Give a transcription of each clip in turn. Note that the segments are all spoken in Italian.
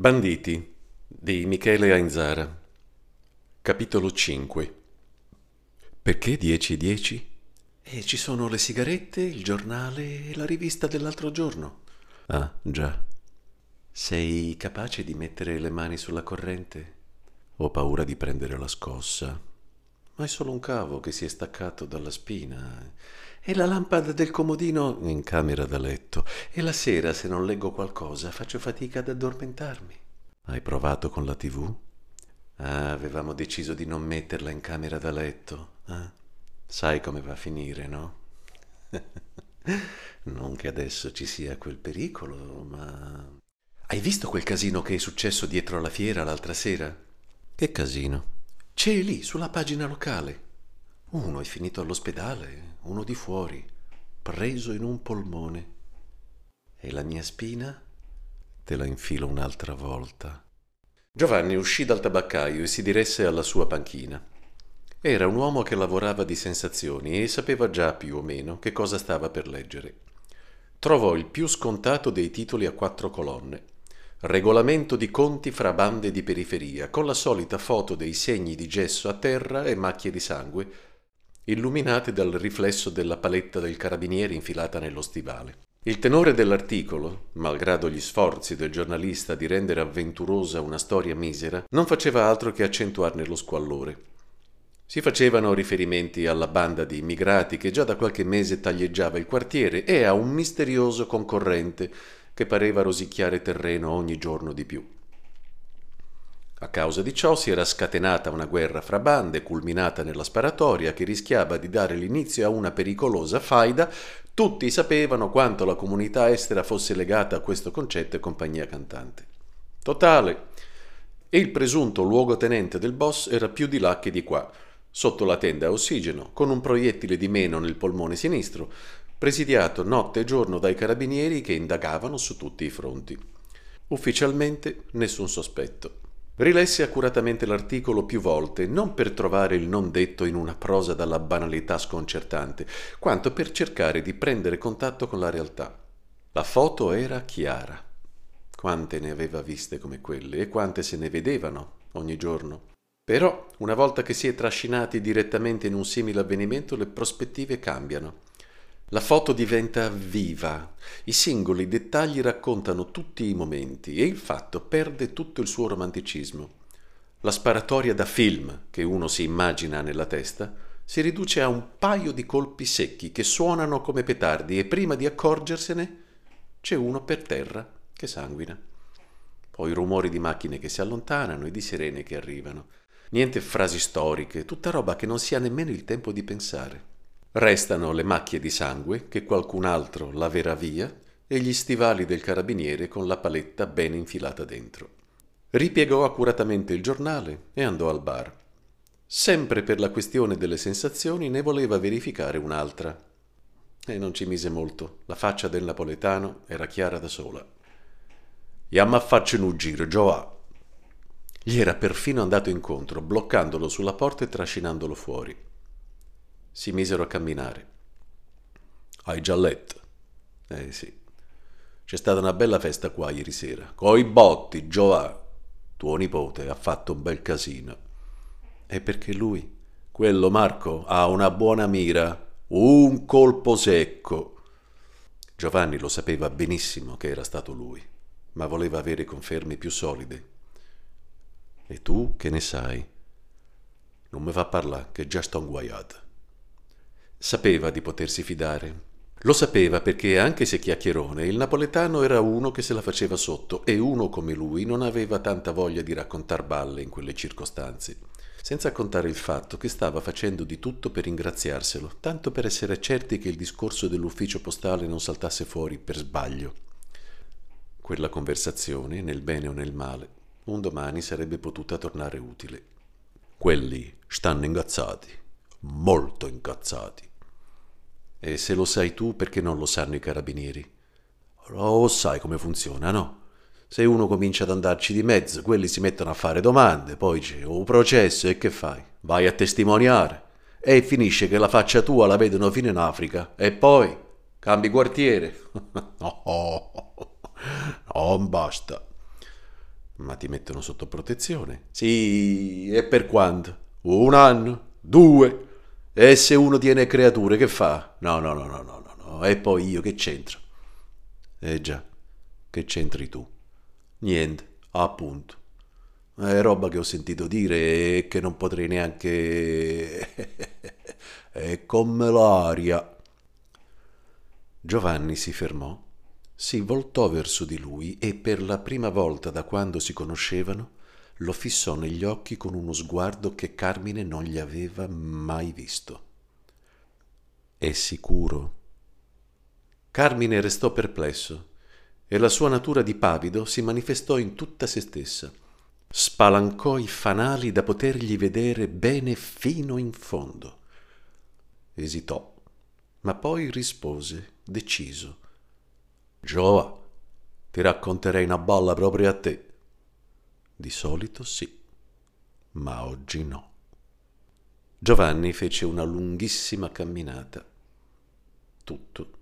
Banditi di Michele Ainzara Capitolo 5 Perché 10-10? E ci sono le sigarette, il giornale e la rivista dell'altro giorno. Ah, già. Sei capace di mettere le mani sulla corrente? Ho paura di prendere la scossa. Ma è solo un cavo che si è staccato dalla spina. E la lampada del comodino in camera da letto. E la sera, se non leggo qualcosa, faccio fatica ad addormentarmi. Hai provato con la tv? Ah, avevamo deciso di non metterla in camera da letto. Eh? Sai come va a finire, no? non che adesso ci sia quel pericolo, ma... Hai visto quel casino che è successo dietro alla fiera l'altra sera? Che casino? C'è lì, sulla pagina locale. Uno è finito all'ospedale, uno di fuori, preso in un polmone. E la mia spina? Te la infilo un'altra volta. Giovanni uscì dal tabaccaio e si diresse alla sua panchina. Era un uomo che lavorava di sensazioni e sapeva già più o meno che cosa stava per leggere. Trovò il più scontato dei titoli a quattro colonne. Regolamento di conti fra bande di periferia, con la solita foto dei segni di gesso a terra e macchie di sangue, illuminate dal riflesso della paletta del carabiniere infilata nello stivale. Il tenore dell'articolo, malgrado gli sforzi del giornalista di rendere avventurosa una storia misera, non faceva altro che accentuarne lo squallore. Si facevano riferimenti alla banda di immigrati che già da qualche mese taglieggiava il quartiere e a un misterioso concorrente che pareva rosicchiare terreno ogni giorno di più. A causa di ciò si era scatenata una guerra fra bande, culminata nella sparatoria, che rischiava di dare l'inizio a una pericolosa faida. Tutti sapevano quanto la comunità estera fosse legata a questo concetto e compagnia cantante. Totale. E il presunto luogotenente del boss era più di là che di qua, sotto la tenda a ossigeno, con un proiettile di meno nel polmone sinistro, presidiato notte e giorno dai carabinieri che indagavano su tutti i fronti. Ufficialmente nessun sospetto. Rilessi accuratamente l'articolo più volte, non per trovare il non detto in una prosa dalla banalità sconcertante, quanto per cercare di prendere contatto con la realtà. La foto era chiara. Quante ne aveva viste come quelle e quante se ne vedevano ogni giorno. Però, una volta che si è trascinati direttamente in un simile avvenimento, le prospettive cambiano. La foto diventa viva, i singoli dettagli raccontano tutti i momenti e il fatto perde tutto il suo romanticismo. La sparatoria da film che uno si immagina nella testa si riduce a un paio di colpi secchi che suonano come petardi e prima di accorgersene c'è uno per terra che sanguina. Poi rumori di macchine che si allontanano e di sirene che arrivano. Niente frasi storiche, tutta roba che non si ha nemmeno il tempo di pensare. Restano le macchie di sangue che qualcun altro laverà via e gli stivali del carabiniere con la paletta ben infilata dentro. Ripiegò accuratamente il giornale e andò al bar. Sempre per la questione delle sensazioni ne voleva verificare un'altra. E non ci mise molto, la faccia del napoletano era chiara da sola. Yamma faccio un giro, Giova. Gli era perfino andato incontro, bloccandolo sulla porta e trascinandolo fuori. Si misero a camminare. Hai già letto? Eh sì. C'è stata una bella festa qua ieri sera. Coi botti, Giova. Tuo nipote ha fatto un bel casino. E perché lui? Quello, Marco, ha una buona mira. Un colpo secco. Giovanni lo sapeva benissimo che era stato lui, ma voleva avere conferme più solide. E tu che ne sai? Non mi fa parlare, che già sto inguaiata. Sapeva di potersi fidare. Lo sapeva perché, anche se chiacchierone, il napoletano era uno che se la faceva sotto e uno come lui non aveva tanta voglia di raccontar balle in quelle circostanze. Senza contare il fatto che stava facendo di tutto per ringraziarselo, tanto per essere certi che il discorso dell'ufficio postale non saltasse fuori per sbaglio. Quella conversazione, nel bene o nel male, un domani sarebbe potuta tornare utile. Quelli stanno ingazzati, molto incazzati. E se lo sai tu, perché non lo sanno i carabinieri? Lo sai come funziona, no? Se uno comincia ad andarci di mezzo, quelli si mettono a fare domande, poi c'è un processo e che fai? Vai a testimoniare e finisce che la faccia tua la vedono fino in Africa e poi cambi quartiere. no, non basta. Ma ti mettono sotto protezione? Sì, e per quanto? Un anno? Due? E se uno tiene creature, che fa? No, no, no, no, no, no. E poi io che c'entro? Eh già, che c'entri tu? Niente, appunto. È roba che ho sentito dire e che non potrei neanche... È come l'aria. Giovanni si fermò, si voltò verso di lui e per la prima volta da quando si conoscevano lo fissò negli occhi con uno sguardo che Carmine non gli aveva mai visto. È sicuro? Carmine restò perplesso e la sua natura di pavido si manifestò in tutta se stessa. Spalancò i fanali da potergli vedere bene fino in fondo. Esitò, ma poi rispose, deciso. Giova, ti racconterei una balla proprio a te. Di solito sì, ma oggi no. Giovanni fece una lunghissima camminata. Tutto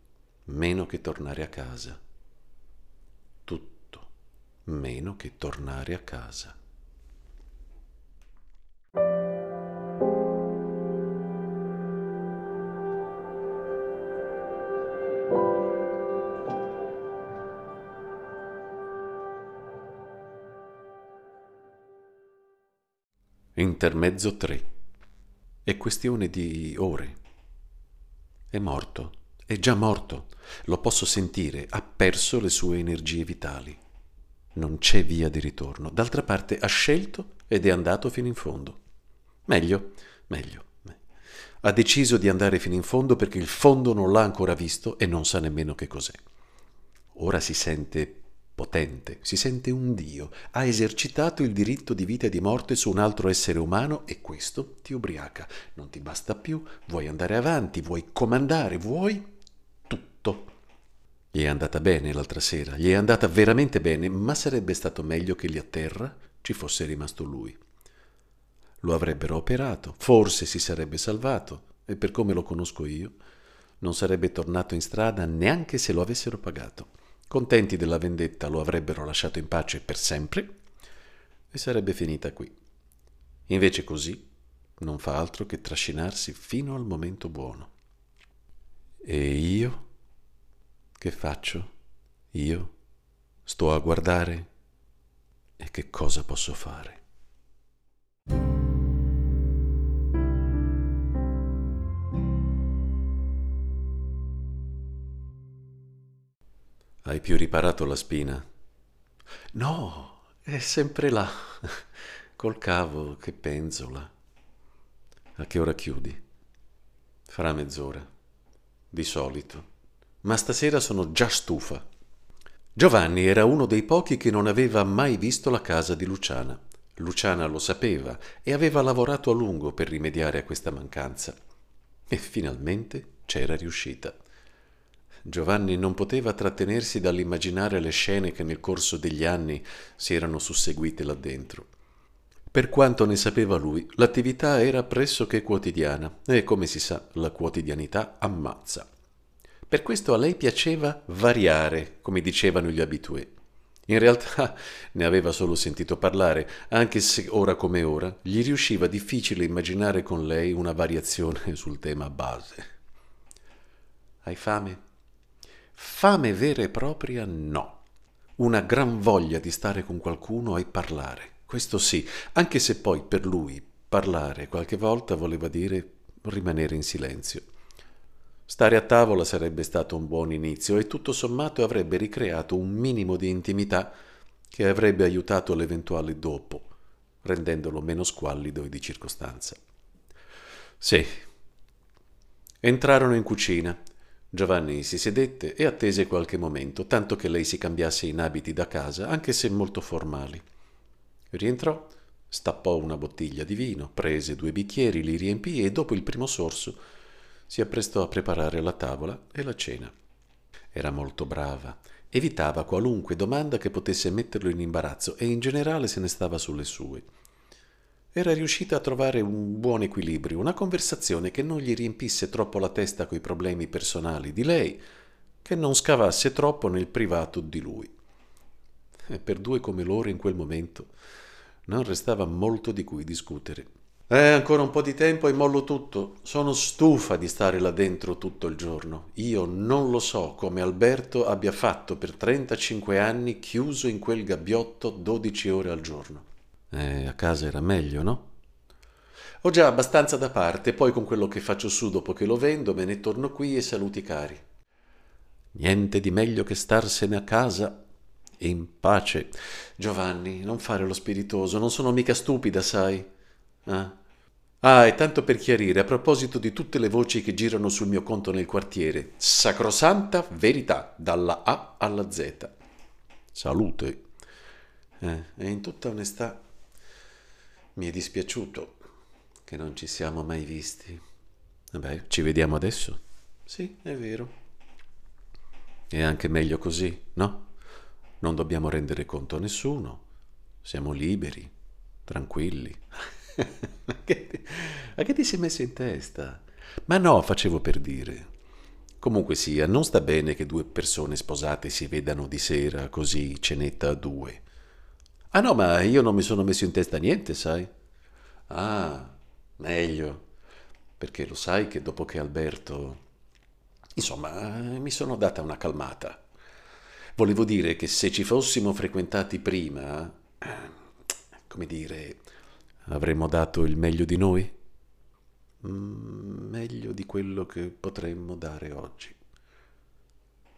meno che tornare a casa. Tutto meno che tornare a casa. Intermezzo 3. È questione di ore. È morto, è già morto. Lo posso sentire, ha perso le sue energie vitali. Non c'è via di ritorno. D'altra parte ha scelto ed è andato fino in fondo. Meglio, meglio. Ha deciso di andare fino in fondo perché il fondo non l'ha ancora visto e non sa nemmeno che cos'è. Ora si sente potente, si sente un Dio, ha esercitato il diritto di vita e di morte su un altro essere umano e questo ti ubriaca. Non ti basta più, vuoi andare avanti, vuoi comandare, vuoi tutto. Gli è andata bene l'altra sera, gli è andata veramente bene, ma sarebbe stato meglio che lì a terra ci fosse rimasto lui. Lo avrebbero operato, forse si sarebbe salvato e per come lo conosco io, non sarebbe tornato in strada neanche se lo avessero pagato. Contenti della vendetta lo avrebbero lasciato in pace per sempre e sarebbe finita qui. Invece così non fa altro che trascinarsi fino al momento buono. E io? Che faccio? Io? Sto a guardare? E che cosa posso fare? Hai più riparato la spina? No, è sempre là, col cavo che penzola. A che ora chiudi? Fra mezz'ora, di solito. Ma stasera sono già stufa. Giovanni era uno dei pochi che non aveva mai visto la casa di Luciana. Luciana lo sapeva e aveva lavorato a lungo per rimediare a questa mancanza. E finalmente c'era riuscita. Giovanni non poteva trattenersi dall'immaginare le scene che nel corso degli anni si erano susseguite là dentro. Per quanto ne sapeva lui, l'attività era pressoché quotidiana e, come si sa, la quotidianità ammazza. Per questo a lei piaceva variare, come dicevano gli abitué. In realtà ne aveva solo sentito parlare, anche se ora come ora gli riusciva difficile immaginare con lei una variazione sul tema base. Hai fame? Fame vera e propria no. Una gran voglia di stare con qualcuno e parlare. Questo sì, anche se poi per lui parlare qualche volta voleva dire rimanere in silenzio. Stare a tavola sarebbe stato un buon inizio e tutto sommato avrebbe ricreato un minimo di intimità che avrebbe aiutato l'eventuale dopo, rendendolo meno squallido e di circostanza. Sì. Entrarono in cucina Giovanni si sedette e attese qualche momento, tanto che lei si cambiasse in abiti da casa, anche se molto formali. Rientrò, stappò una bottiglia di vino, prese due bicchieri, li riempì e dopo il primo sorso si apprestò a preparare la tavola e la cena. Era molto brava, evitava qualunque domanda che potesse metterlo in imbarazzo e in generale se ne stava sulle sue era riuscita a trovare un buon equilibrio, una conversazione che non gli riempisse troppo la testa coi problemi personali di lei, che non scavasse troppo nel privato di lui. e per due come loro in quel momento non restava molto di cui discutere. Eh, ancora un po' di tempo e mollo tutto. Sono stufa di stare là dentro tutto il giorno. Io non lo so come Alberto abbia fatto per 35 anni chiuso in quel gabbiotto 12 ore al giorno. Eh, a casa era meglio, no? Ho già abbastanza da parte, poi con quello che faccio su dopo che lo vendo me ne torno qui e saluti cari. Niente di meglio che starsene a casa in pace. Giovanni, non fare lo spiritoso, non sono mica stupida, sai. Ah. ah, e tanto per chiarire, a proposito di tutte le voci che girano sul mio conto nel quartiere, sacrosanta verità, dalla A alla Z. Salute. Eh, e in tutta onestà mi è dispiaciuto che non ci siamo mai visti. Vabbè, ci vediamo adesso? Sì, è vero. È anche meglio così, no? Non dobbiamo rendere conto a nessuno. Siamo liberi, tranquilli. ma, che, ma che ti sei messo in testa? Ma no, facevo per dire. Comunque sia, non sta bene che due persone sposate si vedano di sera così cenetta a due. Ah no, ma io non mi sono messo in testa niente, sai? Ah, meglio. Perché lo sai che dopo che Alberto... Insomma, mi sono data una calmata. Volevo dire che se ci fossimo frequentati prima, come dire, avremmo dato il meglio di noi? Mm, meglio di quello che potremmo dare oggi.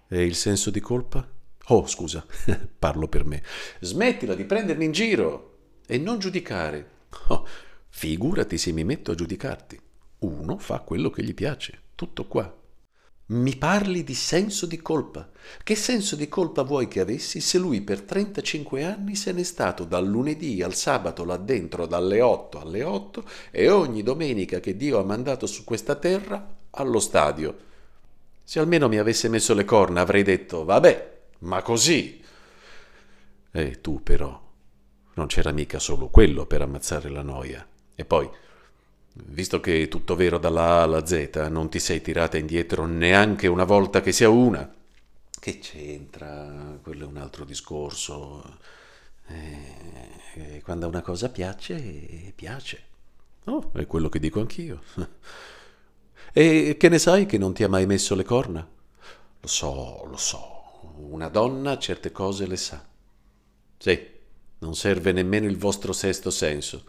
E il senso di colpa? Oh, scusa, parlo per me. Smettila di prendermi in giro e non giudicare. Oh, figurati se mi metto a giudicarti. Uno fa quello che gli piace, tutto qua. Mi parli di senso di colpa. Che senso di colpa vuoi che avessi se lui per 35 anni se n'è stato dal lunedì al sabato là dentro dalle 8 alle 8 e ogni domenica che Dio ha mandato su questa terra allo stadio? Se almeno mi avesse messo le corna avrei detto vabbè, ma così. E tu però non c'era mica solo quello per ammazzare la noia. E poi Visto che è tutto vero dalla A alla Z, non ti sei tirata indietro neanche una volta che sia una. Che c'entra? Quello è un altro discorso. Eh, quando una cosa piace, piace. Oh, è quello che dico anch'io. E che ne sai che non ti ha mai messo le corna? Lo so, lo so. Una donna certe cose le sa. Sì, non serve nemmeno il vostro sesto senso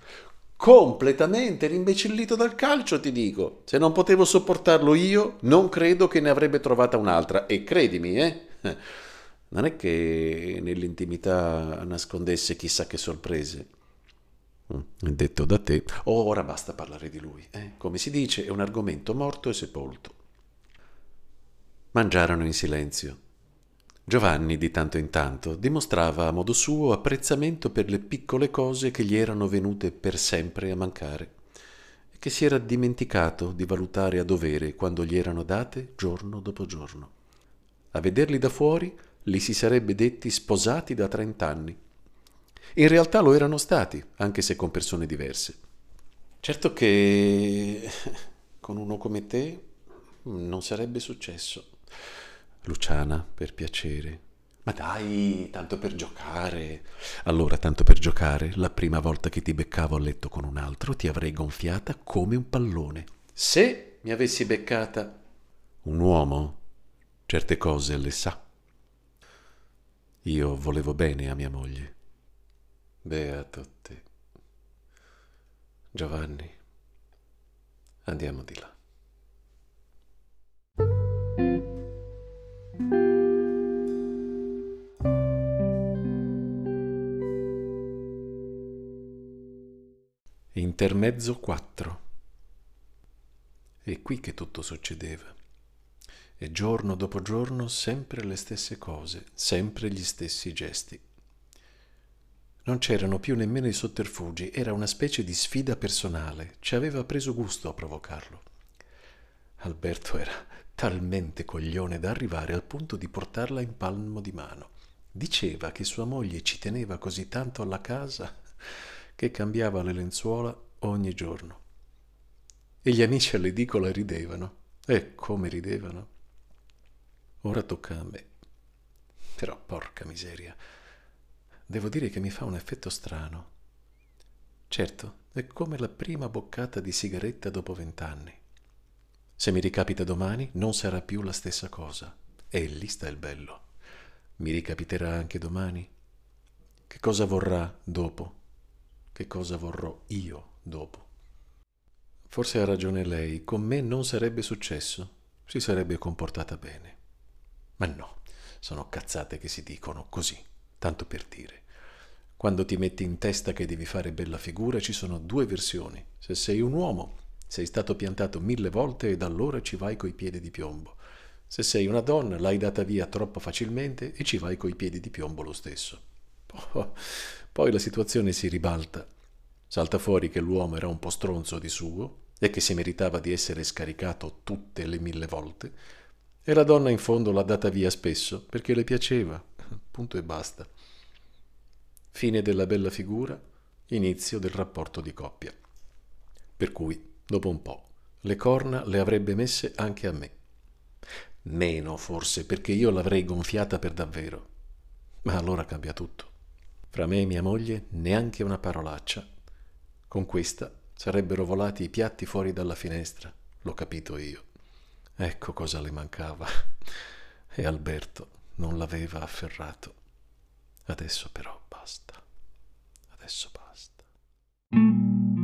completamente rimbecillito dal calcio, ti dico. Se non potevo sopportarlo io, non credo che ne avrebbe trovata un'altra. E credimi, eh, non è che nell'intimità nascondesse chissà che sorprese. Mm, detto da te, ora basta parlare di lui. Eh? Come si dice, è un argomento morto e sepolto. Mangiarono in silenzio. Giovanni di tanto in tanto dimostrava a modo suo apprezzamento per le piccole cose che gli erano venute per sempre a mancare e che si era dimenticato di valutare a dovere quando gli erano date giorno dopo giorno. A vederli da fuori li si sarebbe detti sposati da trent'anni. In realtà lo erano stati, anche se con persone diverse. Certo che con uno come te non sarebbe successo. Luciana, per piacere. Ma dai, tanto per giocare. Allora, tanto per giocare, la prima volta che ti beccavo a letto con un altro, ti avrei gonfiata come un pallone. Se mi avessi beccata. Un uomo certe cose le sa. Io volevo bene a mia moglie. Beato te. Giovanni, andiamo di là. Intermezzo 4. È qui che tutto succedeva. E giorno dopo giorno sempre le stesse cose, sempre gli stessi gesti. Non c'erano più nemmeno i sotterfugi, era una specie di sfida personale, ci aveva preso gusto a provocarlo. Alberto era talmente coglione da arrivare al punto di portarla in palmo di mano. Diceva che sua moglie ci teneva così tanto alla casa che cambiava le lenzuola ogni giorno. E gli amici all'edicola ridevano. E come ridevano. Ora tocca a me. Però porca miseria. devo dire che mi fa un effetto strano. Certo, è come la prima boccata di sigaretta dopo vent'anni. Se mi ricapita domani non sarà più la stessa cosa. E lì sta il bello. Mi ricapiterà anche domani? Che cosa vorrà dopo? Che cosa vorrò io dopo? Forse ha ragione lei, con me non sarebbe successo, si sarebbe comportata bene. Ma no, sono cazzate che si dicono così, tanto per dire. Quando ti metti in testa che devi fare bella figura ci sono due versioni. Se sei un uomo, sei stato piantato mille volte e da allora ci vai coi piedi di piombo. Se sei una donna, l'hai data via troppo facilmente e ci vai coi piedi di piombo lo stesso. Poi la situazione si ribalta. Salta fuori che l'uomo era un po' stronzo di suo e che si meritava di essere scaricato tutte le mille volte e la donna in fondo l'ha data via spesso perché le piaceva, punto e basta. Fine della bella figura, inizio del rapporto di coppia. Per cui, dopo un po', le corna le avrebbe messe anche a me. Meno forse, perché io l'avrei gonfiata per davvero. Ma allora cambia tutto. Fra me e mia moglie neanche una parolaccia. Con questa sarebbero volati i piatti fuori dalla finestra, l'ho capito io. Ecco cosa le mancava. E Alberto non l'aveva afferrato. Adesso però basta. Adesso basta.